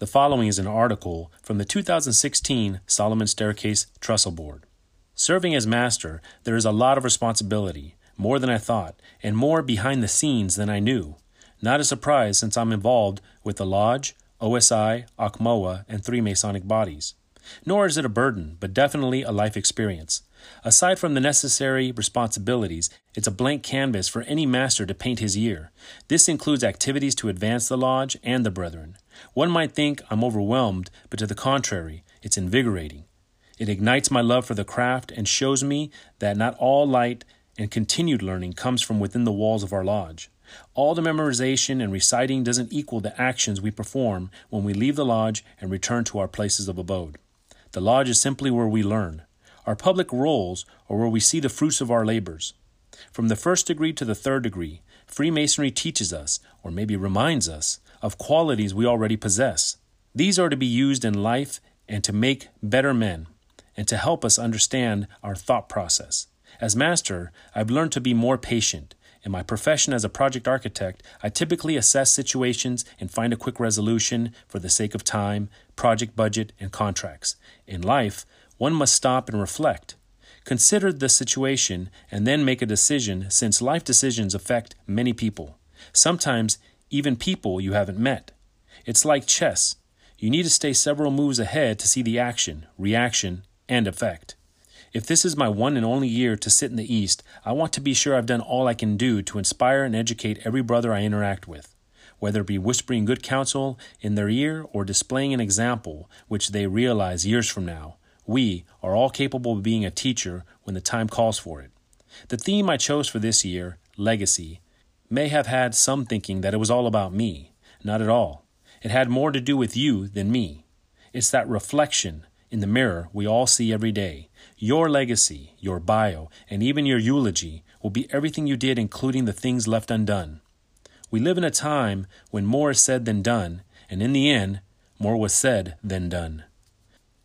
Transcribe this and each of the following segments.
The following is an article from the 2016 Solomon Staircase Trestle Board. Serving as master, there is a lot of responsibility, more than I thought, and more behind the scenes than I knew. Not a surprise since I'm involved with the Lodge, OSI, ACMOA, and three Masonic bodies. Nor is it a burden, but definitely a life experience. Aside from the necessary responsibilities, it's a blank canvas for any master to paint his year. This includes activities to advance the lodge and the brethren. One might think I'm overwhelmed, but to the contrary, it's invigorating. It ignites my love for the craft and shows me that not all light and continued learning comes from within the walls of our lodge. All the memorization and reciting doesn't equal the actions we perform when we leave the lodge and return to our places of abode. The lodge is simply where we learn. Our public roles are where we see the fruits of our labors. From the first degree to the third degree, Freemasonry teaches us, or maybe reminds us, of qualities we already possess. These are to be used in life and to make better men, and to help us understand our thought process. As master, I've learned to be more patient. In my profession as a project architect, I typically assess situations and find a quick resolution for the sake of time, project budget, and contracts. In life, one must stop and reflect. Consider the situation and then make a decision since life decisions affect many people. Sometimes even people you haven't met. It's like chess. You need to stay several moves ahead to see the action, reaction, and effect. If this is my one and only year to sit in the East, I want to be sure I've done all I can do to inspire and educate every brother I interact with, whether it be whispering good counsel in their ear or displaying an example which they realize years from now. We are all capable of being a teacher when the time calls for it. The theme I chose for this year, legacy, may have had some thinking that it was all about me. Not at all. It had more to do with you than me. It's that reflection in the mirror we all see every day. Your legacy, your bio, and even your eulogy will be everything you did, including the things left undone. We live in a time when more is said than done, and in the end, more was said than done.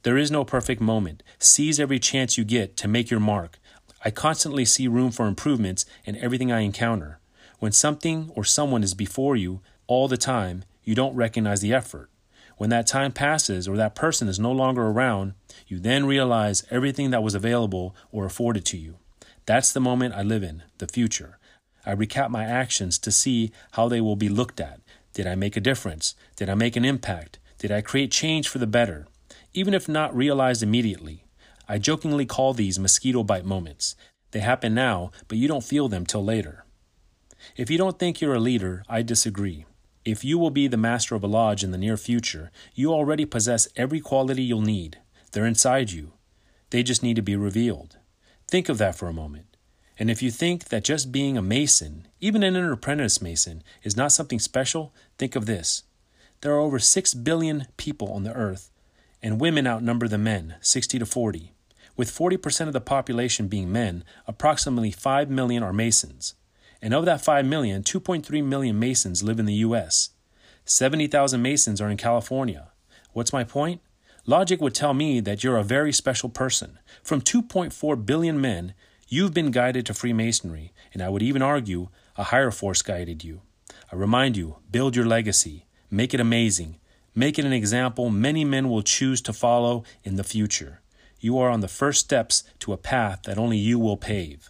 There is no perfect moment. Seize every chance you get to make your mark. I constantly see room for improvements in everything I encounter. When something or someone is before you all the time, you don't recognize the effort. When that time passes or that person is no longer around, you then realize everything that was available or afforded to you. That's the moment I live in, the future. I recap my actions to see how they will be looked at. Did I make a difference? Did I make an impact? Did I create change for the better? Even if not realized immediately. I jokingly call these mosquito bite moments. They happen now, but you don't feel them till later. If you don't think you're a leader, I disagree. If you will be the master of a lodge in the near future, you already possess every quality you'll need. They're inside you. They just need to be revealed. Think of that for a moment. And if you think that just being a mason, even an apprentice mason, is not something special, think of this. There are over 6 billion people on the earth, and women outnumber the men, 60 to 40. With 40% of the population being men, approximately 5 million are masons. And of that 5 million, 2.3 million Masons live in the U.S. 70,000 Masons are in California. What's my point? Logic would tell me that you're a very special person. From 2.4 billion men, you've been guided to Freemasonry, and I would even argue a higher force guided you. I remind you build your legacy, make it amazing, make it an example many men will choose to follow in the future. You are on the first steps to a path that only you will pave.